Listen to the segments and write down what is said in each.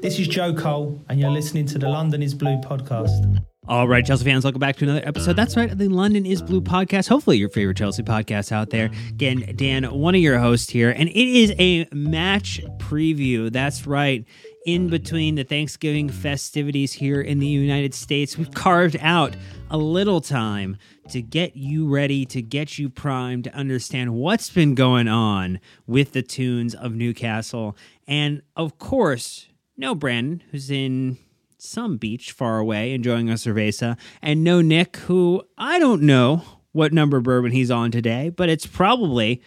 This is Joe Cole, and you're listening to the London is Blue podcast. All right, Chelsea fans, welcome back to another episode. That's right, the London is Blue podcast. Hopefully, your favorite Chelsea podcast out there. Again, Dan, one of your hosts here, and it is a match preview. That's right. In between the Thanksgiving festivities here in the United States, we've carved out a little time to get you ready, to get you primed to understand what's been going on with the Toons of Newcastle. And of course, no Brandon, who's in some beach far away enjoying a cerveza, and no Nick, who I don't know what number bourbon he's on today, but it's probably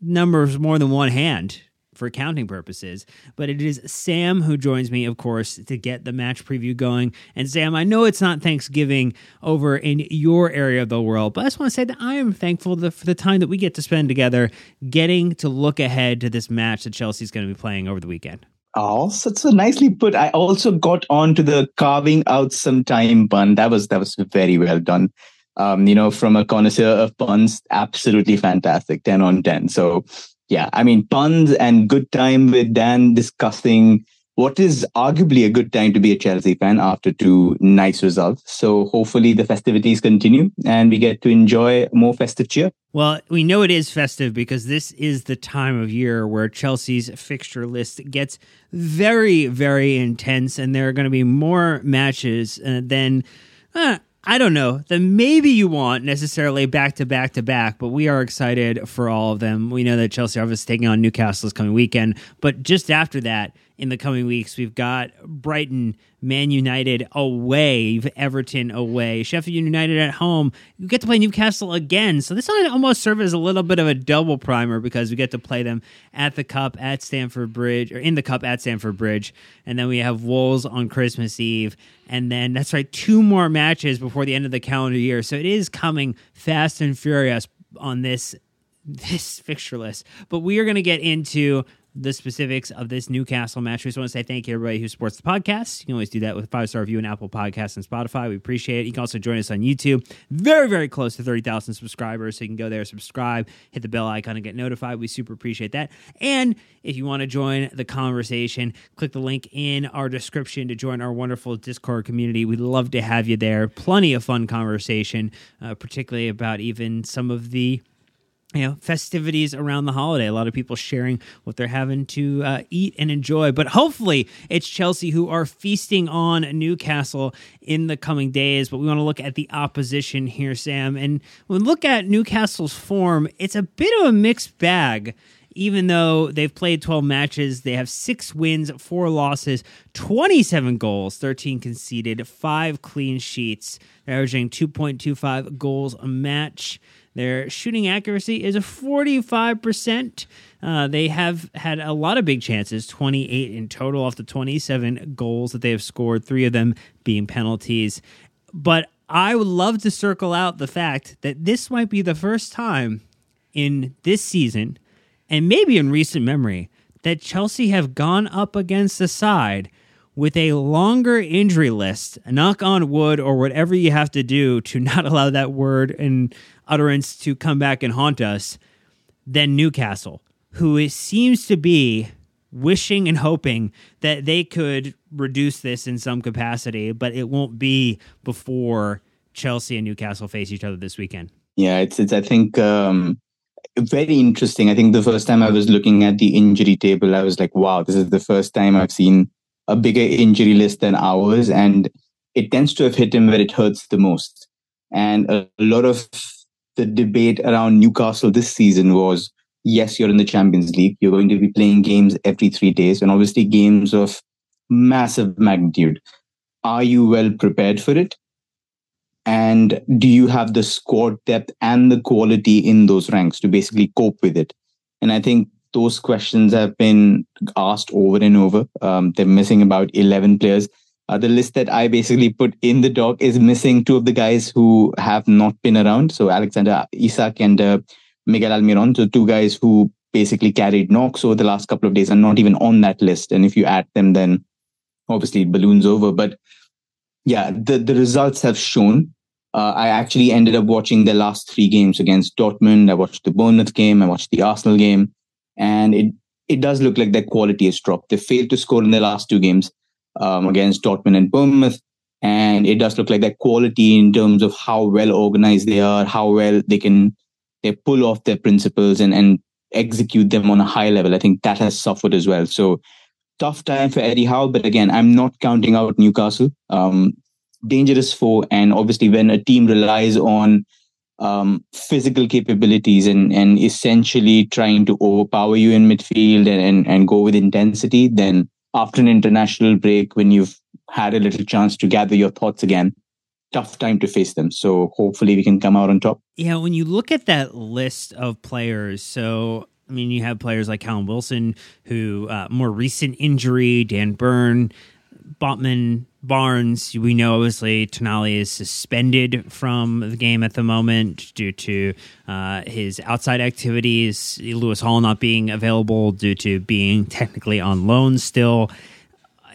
numbers more than one hand for counting purposes. But it is Sam who joins me, of course, to get the match preview going. And Sam, I know it's not Thanksgiving over in your area of the world, but I just want to say that I am thankful for the time that we get to spend together getting to look ahead to this match that Chelsea's going to be playing over the weekend. Oh, so, so nicely put. I also got onto the carving out some time pun. That was that was very well done. Um, you know, from a connoisseur of puns, absolutely fantastic. 10 on 10. So yeah, I mean puns and good time with Dan discussing what is arguably a good time to be a Chelsea fan after two nice results. So hopefully the festivities continue and we get to enjoy more festive cheer. Well, we know it is festive because this is the time of year where Chelsea's fixture list gets very, very intense, and there are going to be more matches uh, than. Uh, I don't know that maybe you want necessarily back to back to back, but we are excited for all of them. We know that Chelsea are taking on Newcastle this coming weekend, but just after that, in the coming weeks. We've got Brighton, Man United away, Everton away, Sheffield United at home. You get to play Newcastle again. So this might almost serve as a little bit of a double primer because we get to play them at the Cup at Stamford Bridge, or in the Cup at Stamford Bridge. And then we have Wolves on Christmas Eve. And then that's right, two more matches before the end of the calendar year. So it is coming fast and furious on this this fixture list. But we are going to get into the specifics of this Newcastle match. We just want to say thank you everybody who supports the podcast. You can always do that with a five star review on Apple Podcasts and Spotify. We appreciate it. You can also join us on YouTube. Very, very close to 30,000 subscribers. So you can go there, subscribe, hit the bell icon, and get notified. We super appreciate that. And if you want to join the conversation, click the link in our description to join our wonderful Discord community. We'd love to have you there. Plenty of fun conversation, uh, particularly about even some of the you know festivities around the holiday. A lot of people sharing what they're having to uh, eat and enjoy. But hopefully it's chelsea who are feasting on newcastle in the coming days. But we want to look at the opposition here sam. And when we look at newcastle's form it's a bit of a mixed bag. Even though they've played 12 matches, they have six wins, four losses, 27 goals, 13 conceded, five clean sheets, averaging 2.25 goals a match. Their shooting accuracy is a 45%. Uh, they have had a lot of big chances, 28 in total off the 27 goals that they have scored, three of them being penalties. But I would love to circle out the fact that this might be the first time in this season, and maybe in recent memory, that Chelsea have gone up against a side with a longer injury list, knock on wood, or whatever you have to do to not allow that word and utterance to come back and haunt us than Newcastle, who seems to be wishing and hoping that they could reduce this in some capacity, but it won't be before Chelsea and Newcastle face each other this weekend. Yeah, it's it's I think um very interesting. I think the first time I was looking at the injury table, I was like, wow, this is the first time I've seen a bigger injury list than ours. And it tends to have hit him where it hurts the most. And a lot of the debate around Newcastle this season was yes, you're in the Champions League. You're going to be playing games every three days, and obviously games of massive magnitude. Are you well prepared for it? And do you have the squad depth and the quality in those ranks to basically cope with it? And I think those questions have been asked over and over. Um, they're missing about 11 players. Uh, the list that I basically put in the doc is missing two of the guys who have not been around. So Alexander Isak and uh, Miguel Almiron, so two guys who basically carried knocks over the last couple of days are not even on that list. And if you add them, then obviously it balloons over. But yeah, the, the results have shown. Uh, I actually ended up watching the last three games against Dortmund. I watched the Bournemouth game. I watched the Arsenal game. And it it does look like their quality has dropped. They failed to score in their last two games um, against Dortmund and Bournemouth. And it does look like their quality in terms of how well organized they are, how well they can they pull off their principles and, and execute them on a high level. I think that has suffered as well. So tough time for Eddie Howe, but again, I'm not counting out Newcastle. Um, dangerous foe, and obviously when a team relies on um, physical capabilities and and essentially trying to overpower you in midfield and, and and go with intensity, then after an international break, when you've had a little chance to gather your thoughts again, tough time to face them. So hopefully we can come out on top. Yeah, when you look at that list of players, so I mean, you have players like Callum Wilson, who uh, more recent injury, Dan Burn, Botman, Barnes. We know obviously Tonali is suspended from the game at the moment due to uh, his outside activities. Lewis Hall not being available due to being technically on loan still.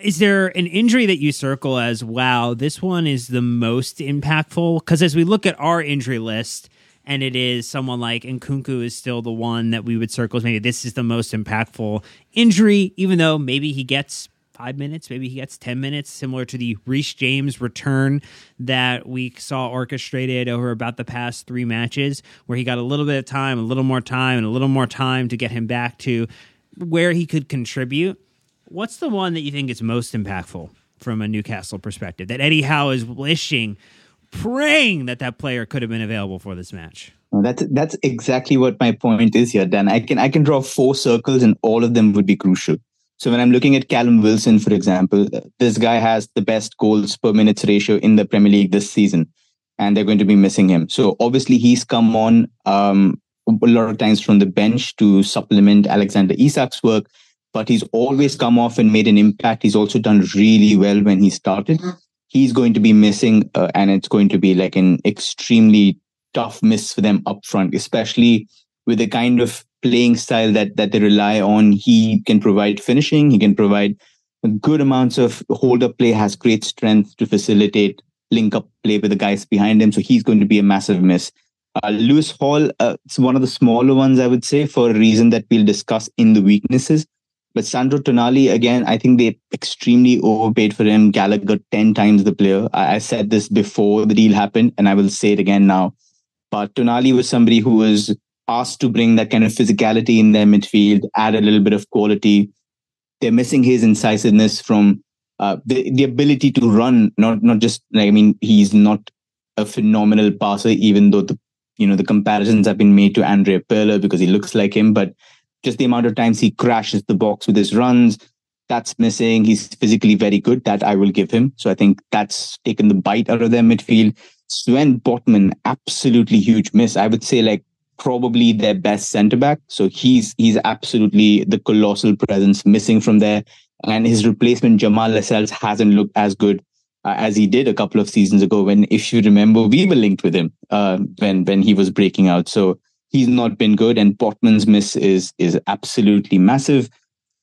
Is there an injury that you circle as wow? This one is the most impactful because as we look at our injury list and it is someone like Nkunku is still the one that we would circle maybe this is the most impactful injury, even though maybe he gets five minutes, maybe he gets 10 minutes, similar to the Reece James return that we saw orchestrated over about the past three matches, where he got a little bit of time, a little more time, and a little more time to get him back to where he could contribute. What's the one that you think is most impactful from a Newcastle perspective that Eddie Howe is wishing? praying that that player could have been available for this match. That's that's exactly what my point is here, Dan. I can I can draw four circles and all of them would be crucial. So when I'm looking at Callum Wilson, for example, this guy has the best goals per minutes ratio in the Premier League this season, and they're going to be missing him. So obviously he's come on um, a lot of times from the bench to supplement Alexander Isak's work, but he's always come off and made an impact. He's also done really well when he started he's going to be missing, uh, and it's going to be like an extremely tough miss for them up front, especially with the kind of playing style that that they rely on. He can provide finishing. He can provide good amounts of hold up play. Has great strength to facilitate link up play with the guys behind him. So he's going to be a massive miss. Uh, Lewis Hall, uh, it's one of the smaller ones, I would say, for a reason that we'll discuss in the weaknesses. But Sandro Tonali, again, I think they extremely overpaid for him. Gallagher 10 times the player. I, I said this before the deal happened, and I will say it again now. But Tonali was somebody who was asked to bring that kind of physicality in their midfield, add a little bit of quality. They're missing his incisiveness from uh, the, the ability to run, not not just like, I mean, he's not a phenomenal passer, even though the you know the comparisons have been made to Andrea Pirlo because he looks like him, but just the amount of times he crashes the box with his runs, that's missing. He's physically very good. That I will give him. So I think that's taken the bite out of their midfield. Sven Botman, absolutely huge miss. I would say like probably their best centre back. So he's he's absolutely the colossal presence missing from there. And his replacement Jamal Lascelles hasn't looked as good uh, as he did a couple of seasons ago. When, if you remember, we were linked with him uh, when when he was breaking out. So he's not been good, and Botman's miss is is absolutely massive.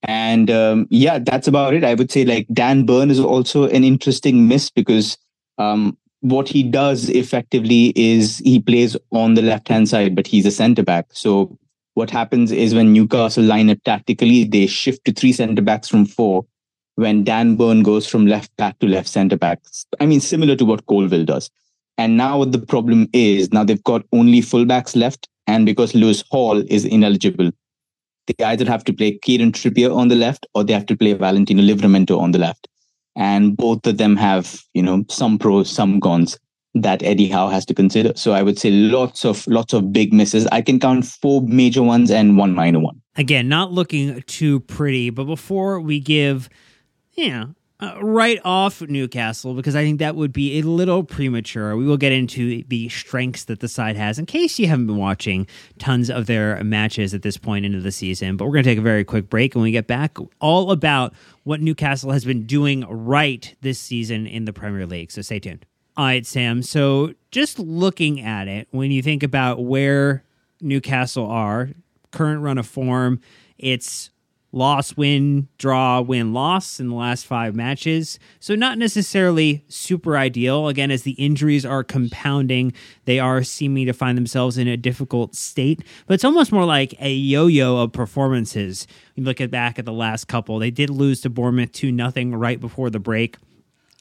And um, yeah, that's about it. I would say like Dan Burn is also an interesting miss because um, what he does effectively is he plays on the left hand side, but he's a centre back. So what happens is when Newcastle line up tactically, they shift to three centre backs from four. When Dan Burn goes from left back to left centre back, I mean, similar to what Colwill does. And now the problem is now they've got only fullbacks left and because Lewis Hall is ineligible, they either have to play Kieran Trippier on the left or they have to play Valentino Livramento on the left. And both of them have, you know, some pros, some cons that Eddie Howe has to consider. So I would say lots of lots of big misses. I can count four major ones and one minor one. Again, not looking too pretty, but before we give, know, uh, right off Newcastle because I think that would be a little premature. We will get into the strengths that the side has in case you haven't been watching tons of their matches at this point into the season. But we're going to take a very quick break and we get back, all about what Newcastle has been doing right this season in the Premier League. So stay tuned. All right, Sam. So just looking at it, when you think about where Newcastle are, current run of form, it's loss, win, draw, win, loss in the last five matches. So, not necessarily super ideal. Again, as the injuries are compounding, they are seeming to find themselves in a difficult state. But it's almost more like a yo yo of performances. You look at back at the last couple, they did lose to Bournemouth 2 nothing right before the break.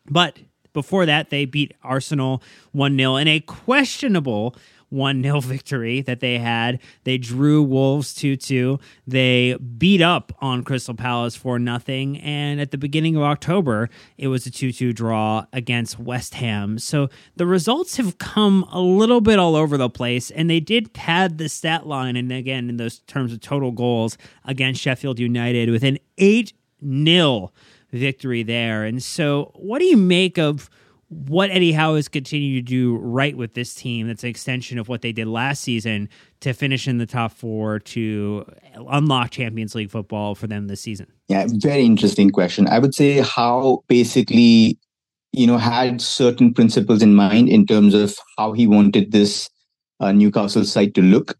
But before that, they beat Arsenal 1 0 in a questionable 1 0 victory that they had. They drew Wolves 2 2. They beat up on Crystal Palace for nothing. And at the beginning of October, it was a 2 2 draw against West Ham. So the results have come a little bit all over the place. And they did pad the stat line. And again, in those terms of total goals against Sheffield United with an 8 0 victory there. And so, what do you make of? What Eddie Howe has continued to do right with this team that's an extension of what they did last season to finish in the top four to unlock Champions League football for them this season? Yeah, very interesting question. I would say Howe basically, you know, had certain principles in mind in terms of how he wanted this uh, Newcastle side to look.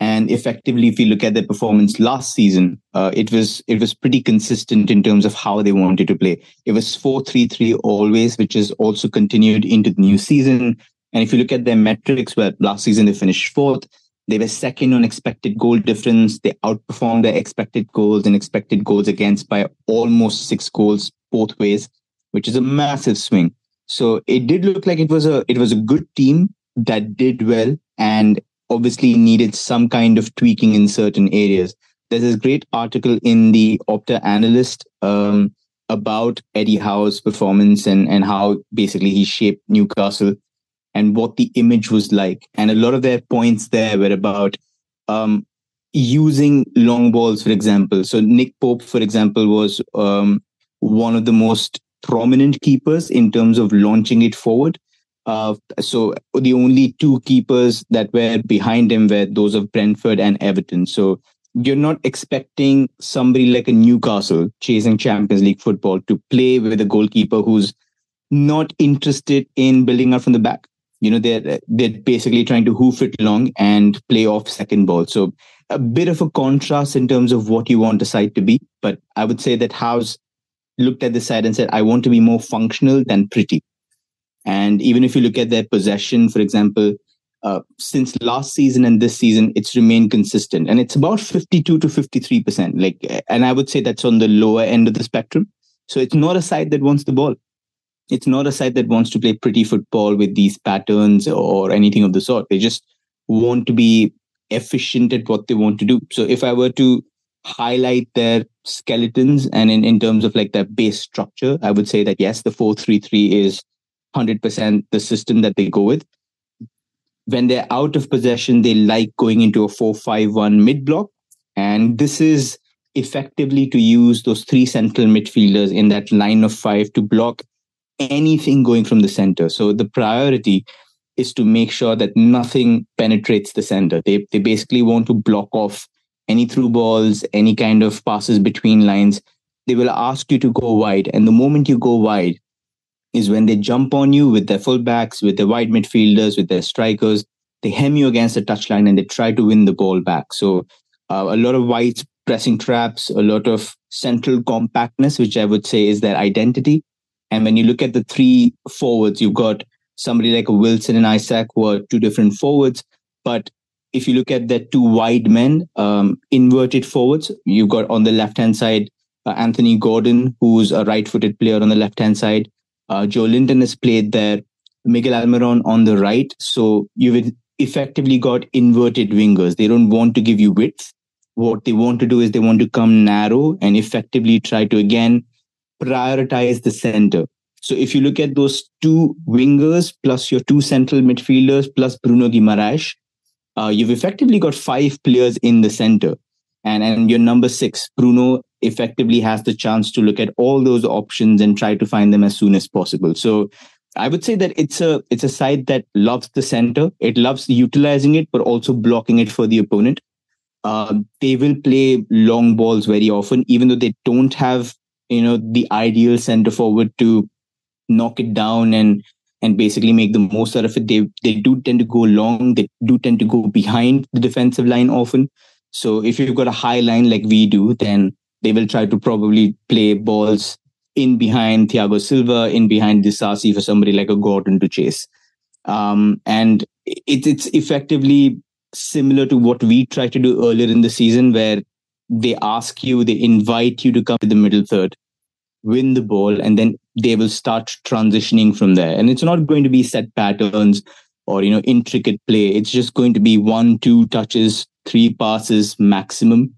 And effectively, if you look at their performance last season, uh, it was it was pretty consistent in terms of how they wanted to play. It was four three three always, which is also continued into the new season. And if you look at their metrics, well, last season they finished fourth. They were second on expected goal difference. They outperformed their expected goals and expected goals against by almost six goals both ways, which is a massive swing. So it did look like it was a it was a good team that did well and obviously needed some kind of tweaking in certain areas. There's this great article in the Opta Analyst um, about Eddie Howe's performance and, and how basically he shaped Newcastle and what the image was like. And a lot of their points there were about um, using long balls, for example. So Nick Pope, for example, was um, one of the most prominent keepers in terms of launching it forward. Uh, so the only two keepers that were behind him were those of Brentford and Everton. So you're not expecting somebody like a Newcastle chasing Champions League football to play with a goalkeeper who's not interested in building up from the back. You know, they're they're basically trying to hoof it long and play off second ball. So a bit of a contrast in terms of what you want the side to be. But I would say that Howe's looked at the side and said, I want to be more functional than pretty. And even if you look at their possession, for example, uh, since last season and this season, it's remained consistent, and it's about fifty-two to fifty-three percent. Like, and I would say that's on the lower end of the spectrum. So it's not a side that wants the ball. It's not a side that wants to play pretty football with these patterns or anything of the sort. They just want to be efficient at what they want to do. So if I were to highlight their skeletons and in, in terms of like their base structure, I would say that yes, the 433 is 100% the system that they go with. When they're out of possession, they like going into a 4 5 1 mid block. And this is effectively to use those three central midfielders in that line of five to block anything going from the center. So the priority is to make sure that nothing penetrates the center. They, they basically want to block off any through balls, any kind of passes between lines. They will ask you to go wide. And the moment you go wide, is when they jump on you with their fullbacks, with their wide midfielders, with their strikers. They hem you against the touchline and they try to win the ball back. So uh, a lot of wide pressing traps, a lot of central compactness, which I would say is their identity. And when you look at the three forwards, you've got somebody like a Wilson and Isak who are two different forwards. But if you look at the two wide men, um, inverted forwards, you've got on the left hand side uh, Anthony Gordon, who's a right footed player on the left hand side. Uh, Joelinton has played there. Miguel Almiron on the right. So you've effectively got inverted wingers. They don't want to give you width. What they want to do is they want to come narrow and effectively try to again prioritize the center. So if you look at those two wingers plus your two central midfielders plus Bruno Guimaraes, uh, you've effectively got five players in the center. And, and your number six, Bruno, effectively has the chance to look at all those options and try to find them as soon as possible. So I would say that it's a it's a side that loves the center. It loves utilizing it, but also blocking it for the opponent. Uh, they will play long balls very often, even though they don't have you know the ideal center forward to knock it down and and basically make the most out of it. They they do tend to go long. They do tend to go behind the defensive line often. So if you've got a high line like we do, then they will try to probably play balls in behind Thiago Silva, in behind Disasi for somebody like a Gordon to chase. Um, and it, it's effectively similar to what we tried to do earlier in the season, where they ask you, they invite you to come to the middle third, win the ball, and then they will start transitioning from there. And it's not going to be set patterns or you know intricate play. It's just going to be one, two touches, three passes maximum,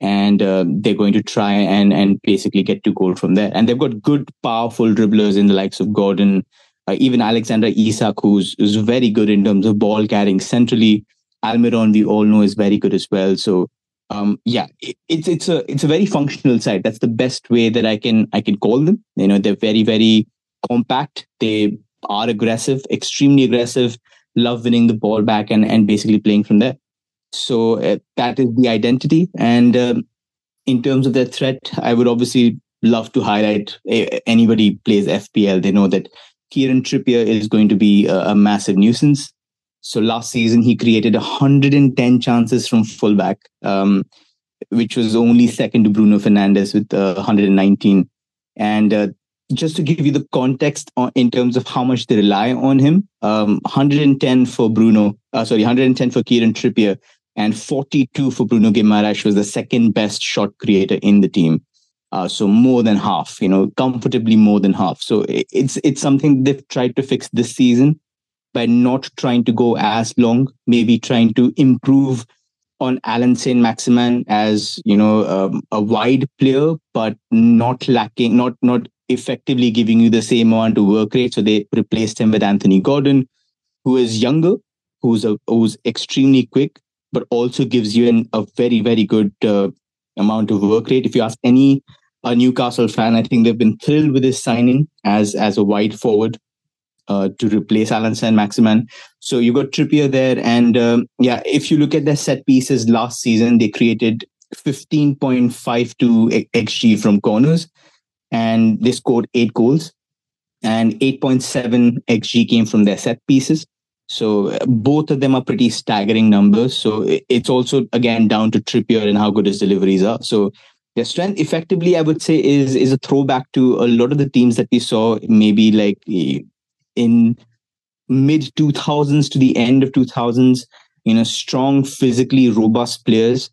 and uh, they're going to try and and basically get to goal from there. And they've got good, powerful dribblers in the likes of Gordon, uh, even Alexander Isak, who's who's very good in terms of ball carrying centrally. Almiron, we all know, is very good as well. So um, yeah, it, it's it's a it's a very functional side. That's the best way that I can I can call them. You know, they're very very compact. They are aggressive, extremely aggressive. Love winning the ball back and and basically playing from there. So uh, that is the identity. And um, in terms of their threat, I would obviously love to highlight uh, anybody plays FPL. They know that Kieran Trippier is going to be a, a massive nuisance. So last season, he created 110 chances from fullback, um, which was only second to Bruno Fernandes with uh, 119. And uh, just to give you the context on, in terms of how much they rely on him, um, 110 for Bruno, uh, sorry, 110 for Kieran Trippier, and 42 for Bruno Guimaraes was the second best shot creator in the team. Uh, so more than half, you know, comfortably more than half. So it's it's something they've tried to fix this season by not trying to go as long, maybe trying to improve on Allan Saint-Maximin as you know um, a wide player, but not lacking, not not effectively giving you the same amount of work rate. So they replaced him with Anthony Gordon, who is younger, who's a, who's extremely quick, but also gives you an, a very very good uh, amount of work rate. If you ask any a Newcastle fan, I think they've been thrilled with his signing as as a wide forward uh, to replace Allan Saint-Maximin. So you got Trippier there, and um, yeah, if you look at their set pieces last season, they created 15.52 xG from corners, and they scored eight goals, and 8.7 xG came from their set pieces. So both of them are pretty staggering numbers. So it's also again down to Trippier and how good his deliveries are. So their strength, effectively, I would say, is is a throwback to a lot of the teams that we saw maybe like in mid 2000s to the end of 2000s you know strong physically robust players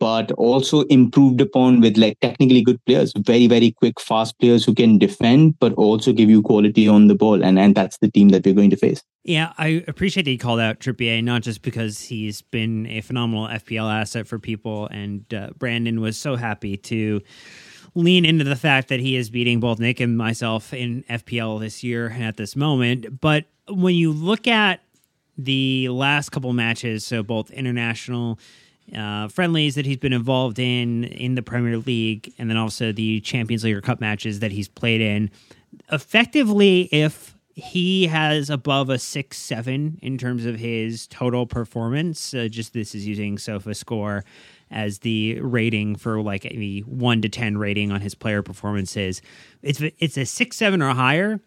but also improved upon with like technically good players very very quick fast players who can defend but also give you quality on the ball and and that's the team that we're going to face yeah i appreciate that you called out trippier not just because he's been a phenomenal fpl asset for people and uh, brandon was so happy to lean into the fact that he is beating both Nick and myself in FPL this year and at this moment. But when you look at the last couple matches, so both international uh, friendlies that he's been involved in in the Premier League, and then also the Champions League or Cup matches that he's played in, effectively, if he has above a six seven in terms of his total performance. Uh, just this is using Sofa Score as the rating for like a one to ten rating on his player performances. It's it's a six seven or higher.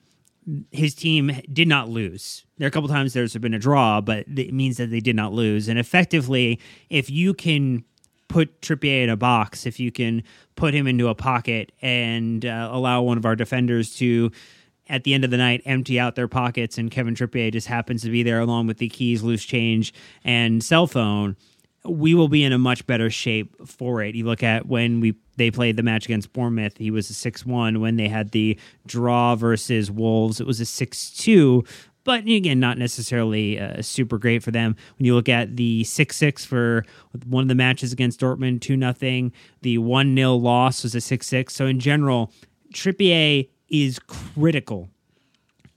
His team did not lose. There are a couple times there's been a draw, but it means that they did not lose. And effectively, if you can put Trippier in a box, if you can put him into a pocket and uh, allow one of our defenders to at the end of the night empty out their pockets and Kevin Trippier just happens to be there along with the keys, loose change, and cell phone, we will be in a much better shape for it. You look at when we they played the match against Bournemouth, he was a 6-1 when they had the draw versus Wolves, it was a 6-2 but again, not necessarily uh, super great for them. When you look at the six six for one of the matches against Dortmund, two nothing, the one 0 loss was a six six. So in general, Trippier is critical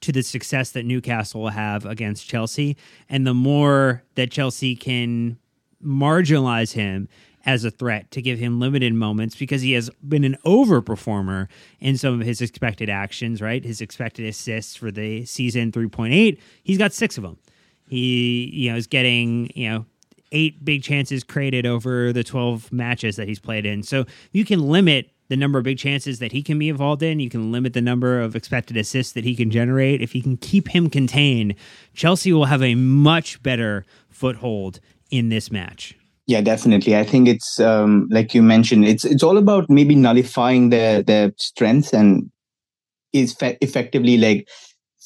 to the success that Newcastle will have against Chelsea, and the more that Chelsea can marginalize him as a threat to give him limited moments because he has been an overperformer in some of his expected actions, right? His expected assists for the season 3.8, he's got 6 of them. He, you know, is getting, you know, eight big chances created over the 12 matches that he's played in. So you can limit the number of big chances that he can be involved in. You can limit the number of expected assists that he can generate. If you can keep him contained, Chelsea will have a much better foothold in this match. Yeah, definitely. I think it's um, like you mentioned. It's it's all about maybe nullifying their their strengths and is fe- effectively like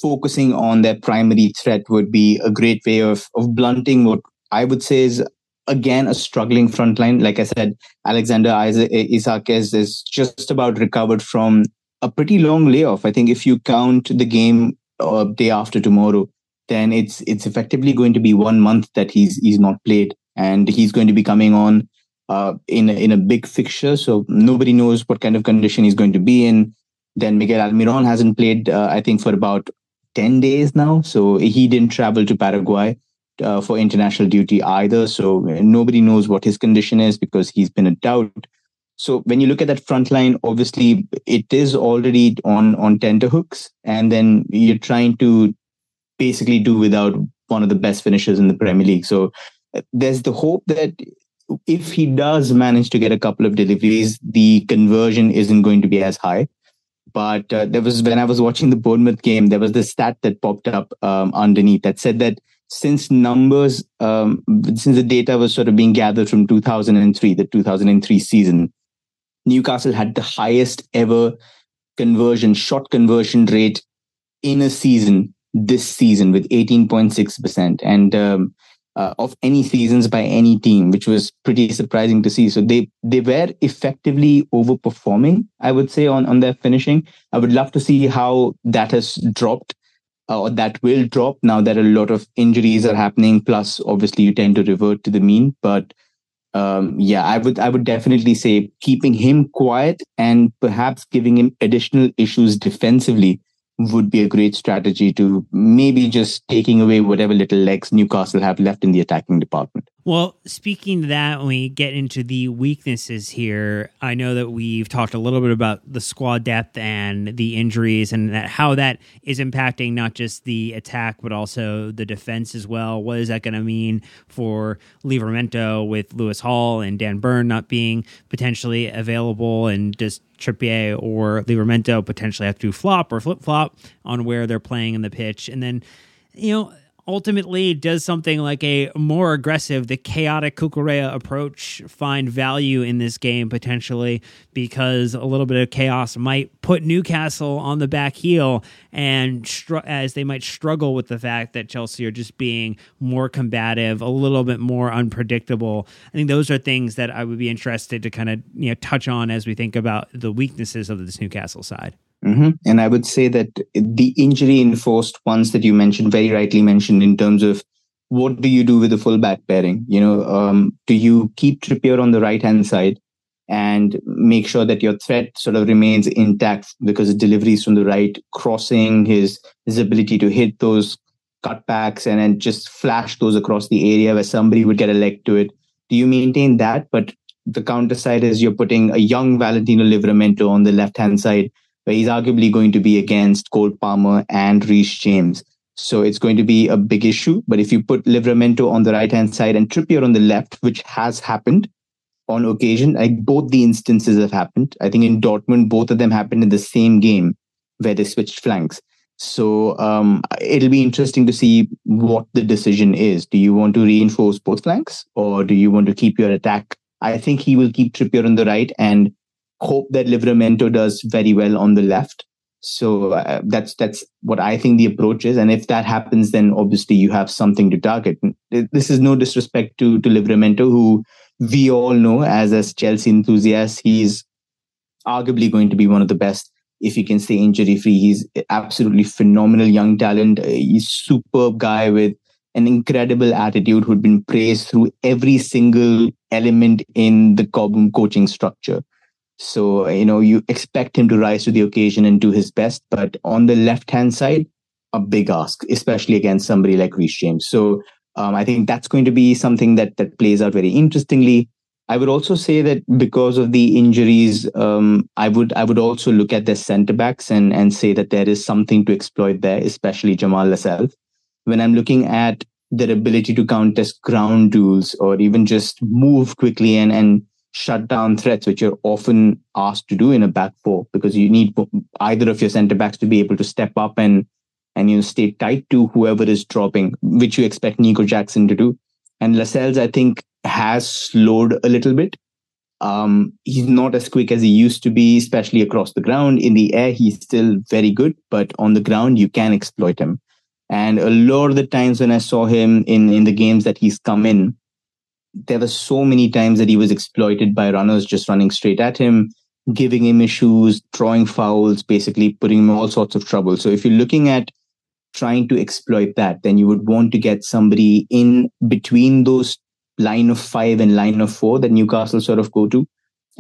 focusing on their primary threat would be a great way of of blunting what I would say is again a struggling front line. Like I said, Alexander Isak is, is just about recovered from a pretty long layoff. I think if you count the game uh, day after tomorrow, then it's it's effectively going to be one month that he's he's not played and he's going to be coming on uh, in a, in a big fixture. So nobody knows what kind of condition he's going to be in. Then Miguel Almiron hasn't played, uh, I think, for about ten days now. So he didn't travel to Paraguay uh, for international duty either. So nobody knows what his condition is because he's been a doubt. So when you look at that front line, obviously it is already on on tenterhooks, and then you're trying to basically do without one of the best finishers in the Premier League. So there's the hope that if he does manage to get a couple of deliveries, the conversion isn't going to be as high. But uh, there was when I was watching the Bournemouth game, there was this stat that popped up um, underneath that said that since numbers, um, since the data was sort of being gathered from 2003, the 2003 season, Newcastle had the highest ever conversion, shot conversion rate in a season this season with 18.6%. And um, uh, of any seasons by any team, which was pretty surprising to see. So they they were effectively overperforming, I would say, on on their finishing. I would love to see how that has dropped uh, or that will drop now that a lot of injuries are happening. Plus, obviously, you tend to revert to the mean. But um, yeah, I would I would definitely say keeping him quiet and perhaps giving him additional issues defensively would be a great strategy to maybe just taking away whatever little legs Newcastle have left in the attacking department. Well, speaking to that, when we get into the weaknesses here, I know that we've talked a little bit about the squad depth and the injuries and that how that is impacting not just the attack but also the defense as well. What is that going to mean for Livramento with Lewis Hall and Dan Burn not being potentially available and just Trippier or Livramento potentially have to flop or flip flop on where they're playing in the pitch, and then you know ultimately does something like a more aggressive, the chaotic Cucurella approach find value in this game potentially because a little bit of chaos might put Newcastle on the back heel and str- as they might struggle with the fact that Chelsea are just being more combative, a little bit more unpredictable. I think those are things that I would be interested to kind of you know touch on as we think about the weaknesses of this Newcastle side. Mm-hmm. And I would say that the injury enforced ones that you mentioned, very rightly mentioned, in terms of what do you do with the fullback pairing? You know, um, do you keep Trippier on the right hand side and make sure that your threat sort of remains intact because the deliveries from the right, crossing his his ability to hit those cutbacks and then just flash those across the area where somebody would get a leg to it. Do you maintain that? But the counter side is you're putting a young Valentino Livramento on the left hand side where he's arguably going to be against Cole Palmer and Reece James. So it's going to be a big issue. But if you put Livramento on the right hand side and Trippier on the left, which has happened on occasion, like both the instances have happened. I think in Dortmund, both of them happened in the same game where they switched flanks. So um, it'll be interesting to see what the decision is. Do you want to reinforce both flanks or do you want to keep your attack? I think he will keep Trippier on the right and hope that Livramento does very well on the left. So uh, that's that's what I think the approach is, and if that happens, then obviously you have something to target. This is no disrespect to to Livramento, who we all know as as Chelsea enthusiasts, he's arguably going to be one of the best if he can stay injury free. He's absolutely phenomenal young talent. He's superb guy with an incredible attitude who'd been praised through every single element in the Cobham coaching structure. So, you know, you expect him to rise to the occasion and do his best. But on the left hand side, a big ask, especially against somebody like Reece James. So um, I think that's going to be something that that plays out very interestingly. I would also say that because of the injuries, um, I would I would also look at their centre backs and and say that there is something to exploit there, especially Jamal Lascelles. When I'm looking at their ability to contest ground duels or even just move quickly and and shut down threats, which you're often asked to do in a back four, because you need either of your centre backs to be able to step up and and you know stay tight to whoever is dropping, which you expect Nico Jackson to do. And Lascelles, I think, has slowed a little bit. Um, he's not as quick as he used to be, especially across the ground. In the air, he's still very good, but on the ground, you can exploit him. And a lot of the times when I saw him in, in the games that he's come in, there were so many times that he was exploited by runners just running straight at him, giving him issues, drawing fouls, basically putting him in all sorts of trouble. So if you're looking at trying to exploit that, then you would want to get somebody in between those line of five and line of four that Newcastle sort of go to.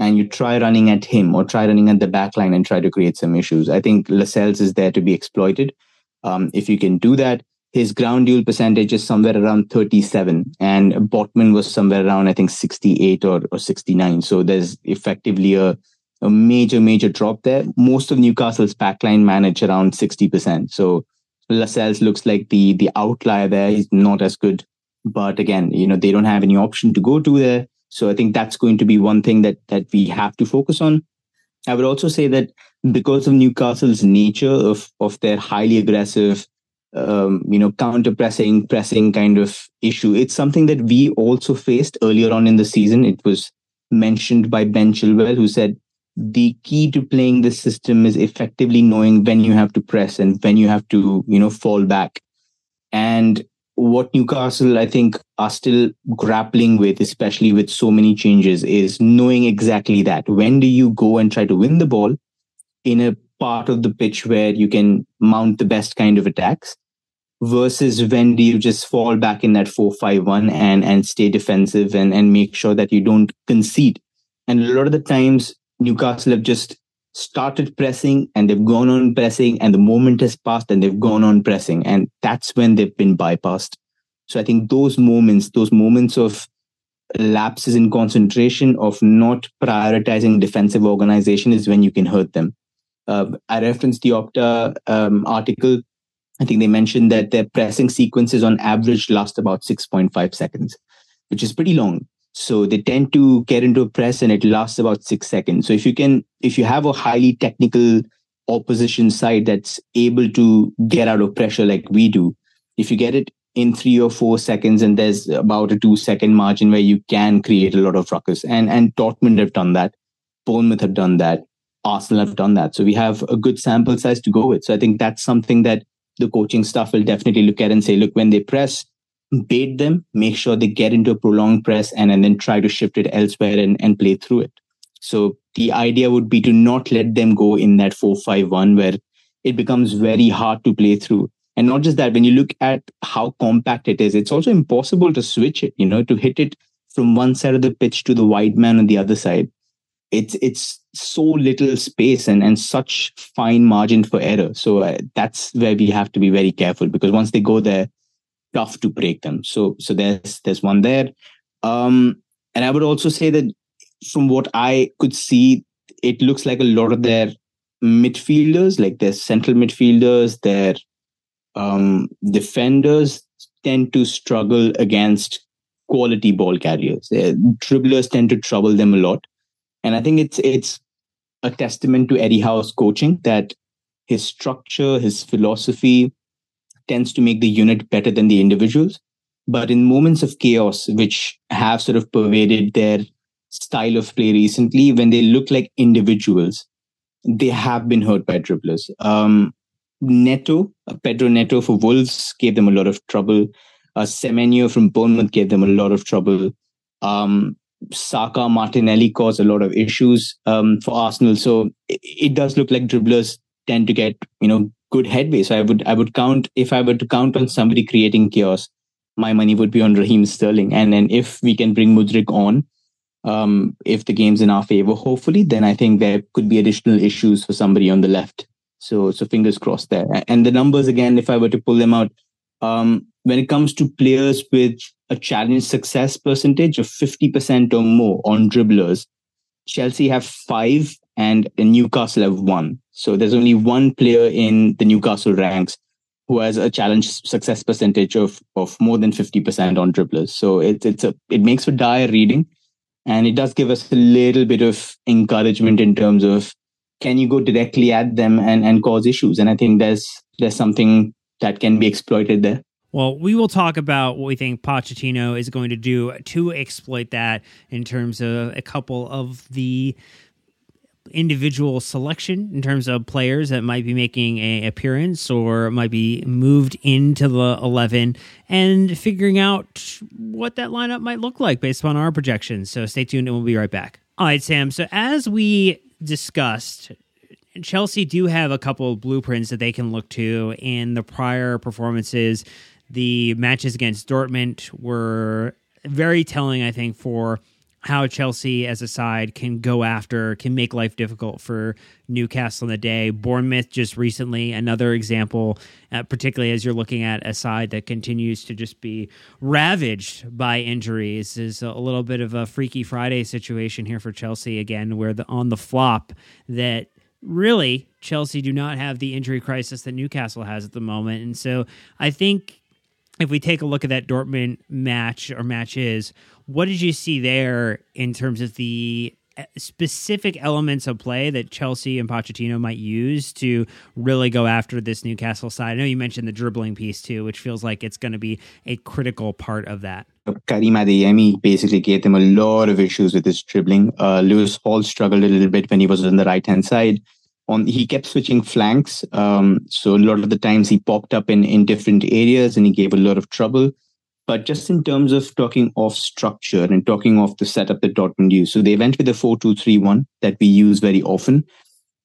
And you try running at him or try running at the back line and try to create some issues. I think Lascelles is there to be exploited. Um, if you can do that, his ground duel percentage is somewhere around 37 and Botman was somewhere around, I think 68 or, or 69. So there's effectively a, a major, major drop there. Most of Newcastle's backline manage around 60%. So Lascelles looks like the, the outlier there. He's not as good. But again, you know, they don't have any option to go to there. So I think that's going to be one thing that, that we have to focus on. I would also say that because of Newcastle's nature of, of their highly aggressive um, you know, counter pressing, pressing kind of issue. It's something that we also faced earlier on in the season. It was mentioned by Ben Chilwell, who said the key to playing this system is effectively knowing when you have to press and when you have to, you know, fall back. And what Newcastle, I think, are still grappling with, especially with so many changes, is knowing exactly that. When do you go and try to win the ball in a part of the pitch where you can mount the best kind of attacks versus when do you just fall back in that 4-5-1 and and stay defensive and and make sure that you don't concede. And a lot of the times newcastle have just started pressing and they've gone on pressing and the moment has passed and they've gone on pressing. And that's when they've been bypassed. So i think those moments those moments of lapses in concentration of not prioritizing defensive organization is when you can hurt them I referenced the Opta um, article. I think they mentioned that their pressing sequences on average last about 6.5 seconds, which is pretty long. So they tend to get into a press and it lasts about six seconds. So if you can, if you have a highly technical opposition side that's able to get out of pressure like we do, if you get it in three or four seconds and there's about a two second margin where you can create a lot of ruckus. And and Dortmund have done that. Bournemouth have done that. Arsenal have done that. So we have a good sample size to go with. So I think that's something that the coaching staff will definitely look at and say, look, when they press, bait them, make sure they get into a prolonged press and, and then try to shift it elsewhere and, and play through it. So the idea would be to not let them go in that 4-5-1 where it becomes very hard to play through. And not just that, when you look at how compact it is, it's also impossible to switch it, you know, to hit it from one side of the pitch to the wide man on the other side it's it's so little space and and such fine margin for error. So uh, that's where we have to be very careful because once they go there tough to break them. So so there's there's one there. Um and i would also say that from what i could see it looks like a lot of their midfielders like their central midfielders their um defenders tend to struggle against quality ball carriers. Their dribblers tend to trouble them a lot and I think it's it's a testament to Eddie Howe's coaching that his structure, his philosophy tends to make the unit better than the individuals. But in moments of chaos, which have sort of pervaded their style of play recently, when they look like individuals, they have been hurt by dribblers. Um, Neto, uh, Pedro Neto for Wolves gave them a lot of trouble. Uh, Semenyo from Bournemouth gave them a lot of trouble. Um, Saka, Martinelli cause a lot of issues um, for Arsenal. So it, it, does look like dribblers tend to get you know good headway. So I would I would count if I were to count on somebody creating chaos, my money would be on Raheem Sterling. And then if we can bring Mudryk on, um, if the game's in our favor, hopefully, then I think there could be additional issues for somebody on the left. So so fingers crossed there. And the numbers again, if I were to pull them out, um, when it comes to players with a challenge success percentage of 50% or more on dribblers, Chelsea have five and Newcastle have one. So there's only one player in the Newcastle ranks who has a challenge success percentage of, of more than 50% on dribblers. So it, it's a, it makes for dire reading. And it does give us a little bit of encouragement in terms of can you go directly at them and, and cause issues? And I think there's there's something that can be exploited there. Well, we will talk about what we think Pochettino is going to do to exploit that in terms of a couple of the individual selection in terms of players that might be making a appearance or might be moved into the 11 and figuring out what that lineup might look like based upon our projections. So stay tuned and we'll be right back. All right, Sam. So as we discussed, Chelsea do have a couple of blueprints that they can look to in the prior performances. The matches against Dortmund were very telling, I think, for how Chelsea as a side can go after, can make life difficult for Newcastle in the day. Bournemouth just recently, another example, uh, particularly as you're looking at a side that continues to just be ravaged by injuries, is a little bit of a Freaky Friday situation here for Chelsea again, where the on the flop that really Chelsea do not have the injury crisis that Newcastle has at the moment. And so I think if we take a look at that Dortmund match or matches, what did you see there in terms of the uh, specific elements of play that Chelsea and Pochettino might use to really go after this Newcastle side? I know you mentioned the dribbling piece too, which feels like it's going to be a critical part of that. Karim Adeyemi basically gave them a lot of issues with his dribbling. Uh, Lewis Hall struggled a little bit when he was on the right hand side on he kept switching flanks. Um, so a lot of the times he popped up in in different areas and he gave a lot of trouble. But just in terms of talking off structure and talking off the setup that Dortmund used, so they went with a four-two-three-one that we use very often.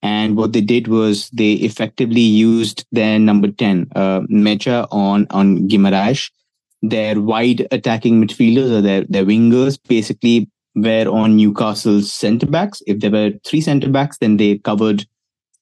And what they did was they effectively used their number 10, uh, Mecha on, on Guimaraes. Their wide attacking midfielders or their, their wingers basically were on Newcastle's centre backs. If there were three centre backs, then they covered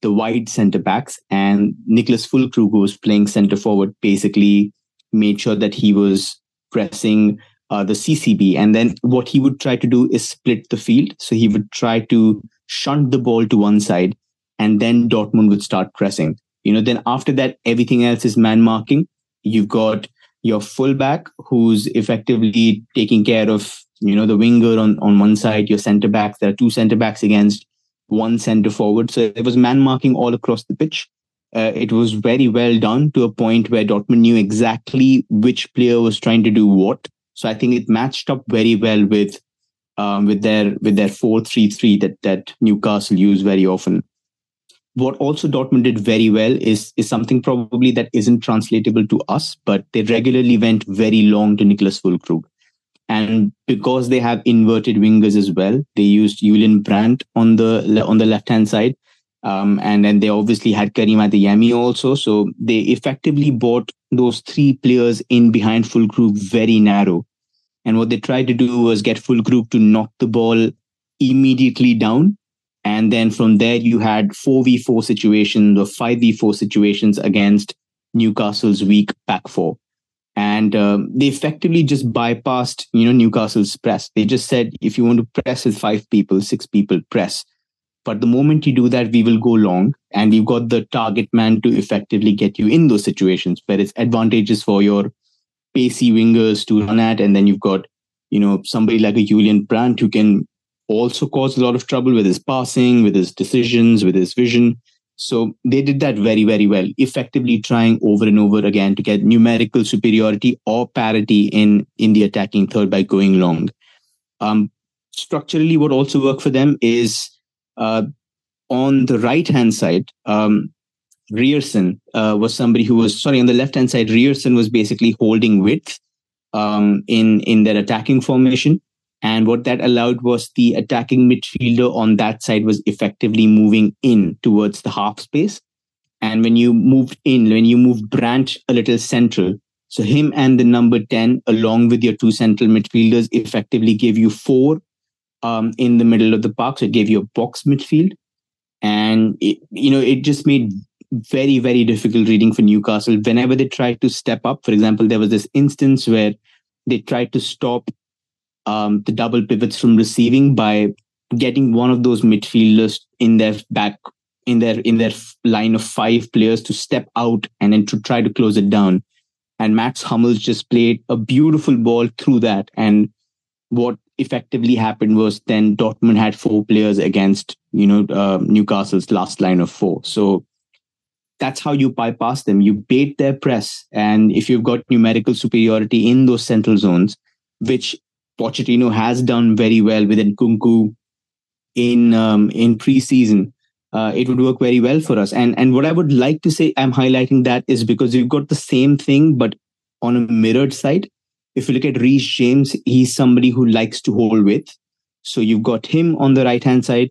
the wide centre backs, and Nicholas Füllkrug, who was playing centre forward, basically made sure that he was pressing uh, the CCB. And then what he would try to do is split the field. So he would try to shunt the ball to one side, and then Dortmund would start pressing. You know, then after that, everything else is man marking. You've got your fullback who's effectively taking care of you know the winger on on one side your center backs there are two center backs against one center forward. So it was man marking all across the pitch. Uh, it was very well done to a point where Dortmund knew exactly which player was trying to do what. So I think it matched up very well with um, with their with their four three three that that Newcastle use very often. What also Dortmund did very well is is something probably that isn't translatable to us, but they regularly went very long to Nicholas Füllkrug. And because they have inverted wingers as well, they used Julian Brandt on the on the left hand side. Um, and then they obviously had Karim Adeyemi also. So they effectively bought those three players in behind Füllkrug very narrow. And what they tried to do was get Füllkrug to knock the ball immediately down. And then from there, you had 4v4 situations or 5v4 situations against Newcastle's weak back four and um, they effectively just bypassed you know newcastle's press. They just said if you want to press with five people six people press. But the moment you do that we will go long. And we've got the target man to effectively get you in those situations where it's advantages for your pacey wingers to run at. And then you've got you know somebody like a julian brandt who can also cause a lot of trouble with his passing with his decisions with his vision so they did that very, very well, effectively trying over and over again to get numerical superiority or parity in, in the attacking third by going long. Um, structurally, what also worked for them is uh, on the right hand side, um, Ryerson uh, was somebody who was sorry on the left hand side. Ryerson was basically holding width um, in in their attacking formation, and what that allowed was the attacking midfielder on that side was effectively moving in towards the half space. And when you moved in, when you moved Brandt a little central, so him and the number 10, along with your two central midfielders, effectively gave you four um, in the middle of the park. So it gave you a box midfield. And, it, you know, it just made very, very difficult reading for Newcastle. Whenever they tried to step up, for example, there was this instance where they tried to stop um, the double pivots from receiving by getting one of those midfielders in their back in their in their line of five players to step out and then to try to close it down. And Max Hummels just played a beautiful ball through that. And what effectively happened was then Dortmund had four players against you know uh, Newcastle's last line of four. So that's how you bypass them. You bait their press. And if you've got numerical superiority in those central zones, which Pochettino has done very well with Nkunku in um, in preseason, uh, it would work very well for us. And and what I would like to say, I'm highlighting that is because you've got the same thing, but on a mirrored side. If you look at Reece James, he's somebody who likes to hold width. So you've got him on the right hand side.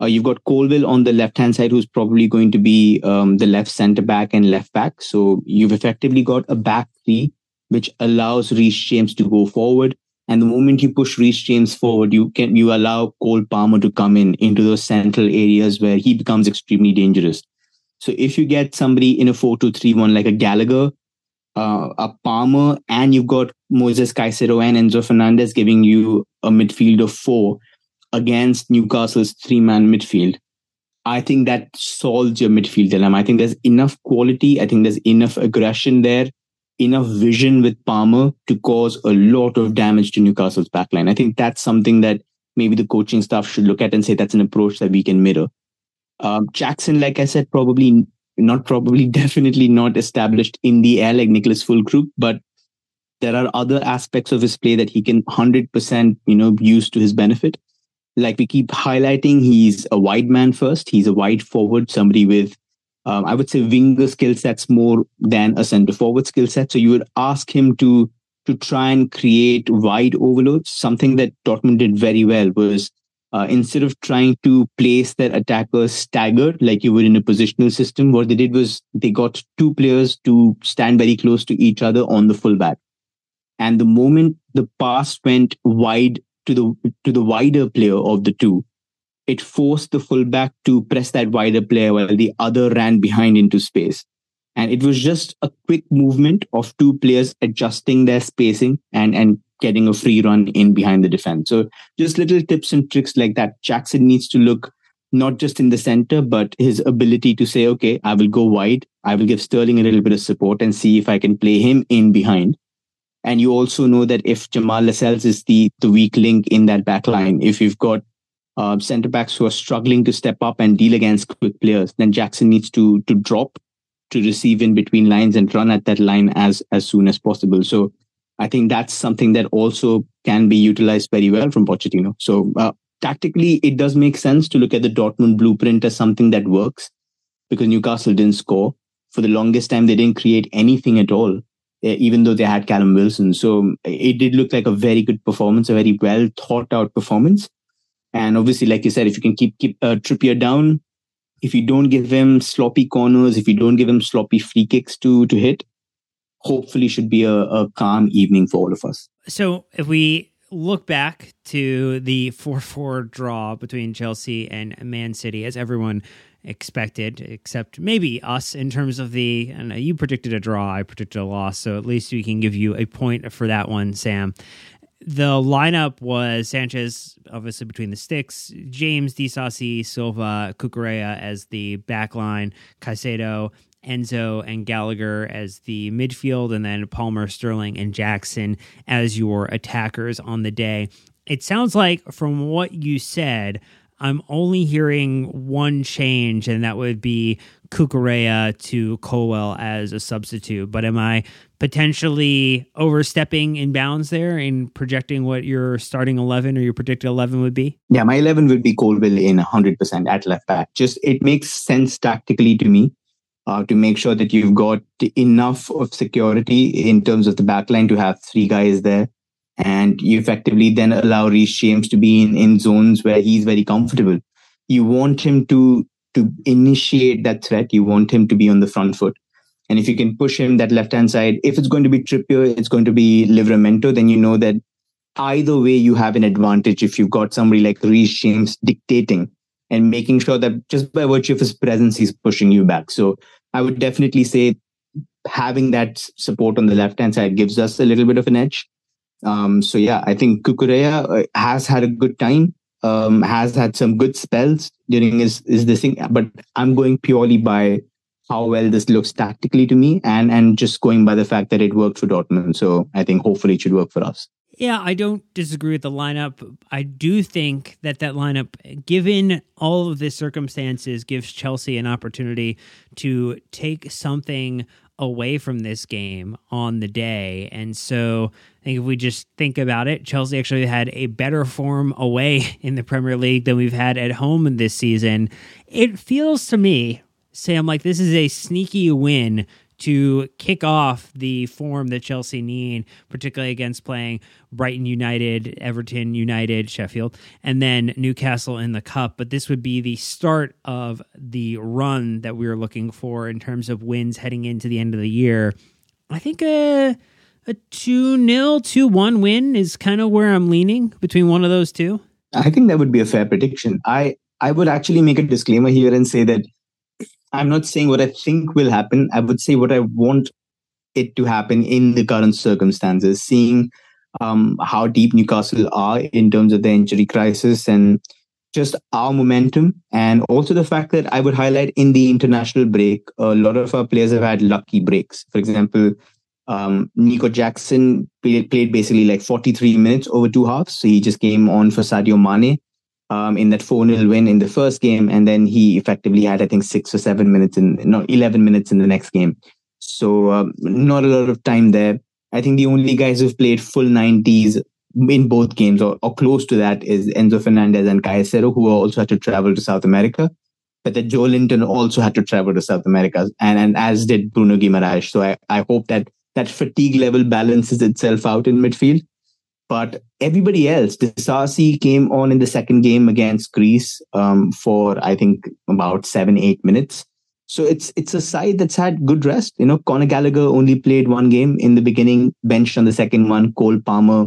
Uh, you've got Colwill on the left hand side, who's probably going to be um, the left centre back and left back. So you've effectively got a back three, which allows Reece James to go forward. And the moment you push Reece James forward, you can you allow Cole Palmer to come in into those central areas where he becomes extremely dangerous. So if you get somebody in a 4-2-3-1 like a Gallagher, uh, a Palmer, and you've got Moses Caicedo and Enzo Fernandez giving you a midfield of four, against Newcastle's three man midfield, I think that solves your midfield dilemma. I think there's enough quality. I think there's enough aggression there, enough vision with Palmer to cause a lot of damage to Newcastle's backline. I think that's something that maybe the coaching staff should look at and say that's an approach that we can mirror. Um, Jackson, like I said, probably not probably, definitely not established in the air like Nicholas Füllkrug, but there are other aspects of his play that he can 100% you know use to his benefit like we keep highlighting, he's a wide man first. He's a wide forward, somebody with, um, I would say, winger skill sets more than a center forward skill set. So you would ask him to to try and create wide overloads. Something that Dortmund did very well was uh, instead of trying to place their attackers staggered like you would in a positional system, what they did was they got two players to stand very close to each other on the fullback. And the moment the pass went wide to the to the wider player of the two, it forced the fullback to press that wider player while the other ran behind into space. And it was just a quick movement of two players adjusting their spacing and, and getting a free run in behind the defense. So just little tips and tricks like that. Jackson needs to look not just in the center, but his ability to say, okay, I will go wide. I will give Sterling a little bit of support and see if I can play him in behind. And you also know that if Jamal Lascelles is the, the weak link in that back line, if you've got uh, centre backs who are struggling to step up and deal against quick players, then Jackson needs to to drop to receive in between lines and run at that line as as soon as possible. So I think that's something that also can be utilized very well from Pochettino. So uh, tactically, it does make sense to look at the Dortmund blueprint as something that works because Newcastle didn't score for the longest time. They didn't create anything at all. Even though they had Callum Wilson. So it did look like a very good performance, a very well thought out performance. And obviously, like you said, if you can keep keep uh, Trippier down, if you don't give him sloppy corners, if you don't give him sloppy free kicks to to hit, hopefully should be a, a calm evening for all of us. So if we look back to the 4-4 draw between Chelsea and Man City, as everyone expected, except maybe us in terms of the. And you predicted a draw, I predicted a loss, so at least we can give you a point for that one, Sam. The lineup was Sanchez, obviously between the sticks, James, Disasi, Silva, Cucurella as the back line, Caicedo, Enzo, and Gallagher as the midfield, and then Palmer, Sterling, and Jackson as your attackers on the day. It sounds like, from what you said, I'm only hearing one change, and that would be Cucurella to Colwill as a substitute. But am I potentially overstepping in bounds there in projecting what your starting 11 or your predicted 11 would be? Yeah, my 11 would be Colwill in 100% at left back. Just it makes sense tactically to me. Uh, to make sure that you've got enough of security in terms of the backline to have three guys there and you effectively then allow Reece James to be in, in zones where he's very comfortable. You want him to to initiate that threat. You want him to be on the front foot. And if you can push him that left hand side, if it's going to be Trippier, it's going to be Livramento, then you know that either way you have an advantage if you've got somebody like Reece James dictating and making sure that just by virtue of his presence, he's pushing you back. So I would definitely say having that support on the left hand side gives us a little bit of an edge. Um, so yeah, I think Cucurella uh, has had a good time, um, has had some good spells during his, his this thing, but I'm going purely by how well this looks tactically to me and and just going by the fact that it worked for Dortmund. So I think hopefully it should work for us. Yeah, I don't disagree with the lineup. I do think that that lineup, given all of the circumstances, gives Chelsea an opportunity to take something away from this game on the day. And so I think if we just think about it, Chelsea actually had a better form away in the Premier League than we've had at home this season. It feels to me, Sam, like this is a sneaky win to kick off the form that Chelsea need, particularly against playing Brighton United, Everton United, Sheffield, and then Newcastle in the Cup. But this would be the start of the run that we were looking for in terms of wins heading into the end of the year. I think a a 2 0, 2 1 win is kind of where I'm leaning between one of those two. I think that would be a fair prediction. I, I would actually make a disclaimer here and say that I'm not saying what I think will happen. I would say what I want it to happen in the current circumstances, seeing um, how deep Newcastle are in terms of the injury crisis and just our momentum. And also the fact that I would highlight in the international break, a lot of our players have had lucky breaks. For example, um, Nico Jackson played, played basically like 43 minutes over two halves. So he just came on for Sadio Mane um, in that 4 0 win in the first game. And then he effectively had, I think, six or seven minutes in, not 11 minutes in the next game. So um, not a lot of time there. I think the only guys who've played full 90s in both games or, or close to that is Enzo Fernandez and Caicedo, who also had to travel to South America. But that Joelinton also had to travel to South America, and, and as did Bruno Guimaraes. So I, I hope that that fatigue level balances itself out in midfield. But everybody else, Disasi came on in the second game against Greece um, for I think about seven eight minutes. So it's it's a side that's had good rest. You know, Conor Gallagher only played one game in the beginning, benched on the second one. Cole Palmer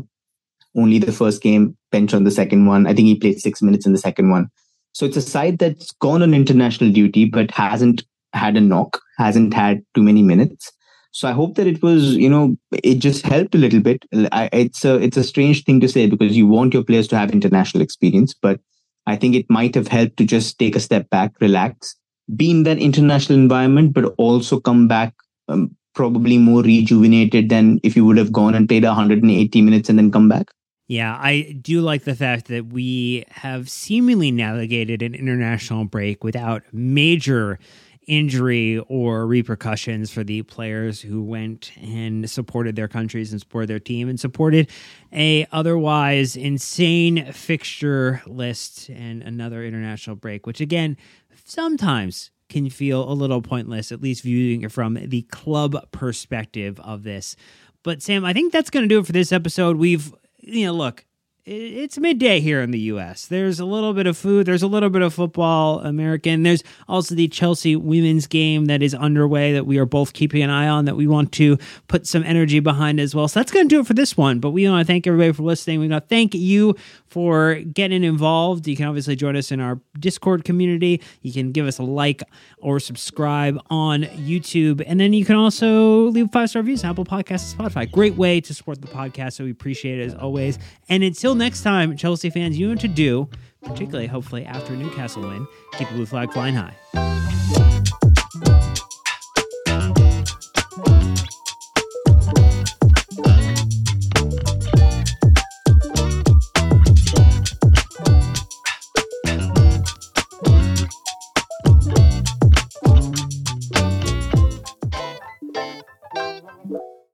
only the first game, bench on the second one. I think he played six minutes in the second one. So it's a side that's gone on international duty but hasn't had a knock, hasn't had too many minutes. So I hope that it was, you know, it just helped a little bit. I, it's a it's a strange thing to say because you want your players to have international experience, but I think it might have helped to just take a step back, relax, be in that international environment, but also come back um, probably more rejuvenated than if you would have gone and played 180 minutes and then come back. Yeah, I do like the fact that we have seemingly navigated an international break without major injury or repercussions for the players who went and supported their countries and supported their team and supported a otherwise insane fixture list and another international break which again sometimes can feel a little pointless at least viewing it from the club perspective of this. But sam i think that's going to do it for this episode. We've you know look it's midday here in the U.S. There's a little bit of food. There's a little bit of football, American. There's also the Chelsea women's game that is underway that we are both keeping an eye on that we want to put some energy behind as well. So that's going to do it for this one. But we want to thank everybody for listening. We want to thank you for getting involved. You can obviously join us in our Discord community. You can give us a like or subscribe on YouTube. And then you can also leave five star reviews on Apple Podcasts and Spotify. Great way to support the podcast. So we appreciate it as always. And until until next time, Chelsea fans, you know what to do, particularly hopefully after Newcastle win, keep the blue flag flying high.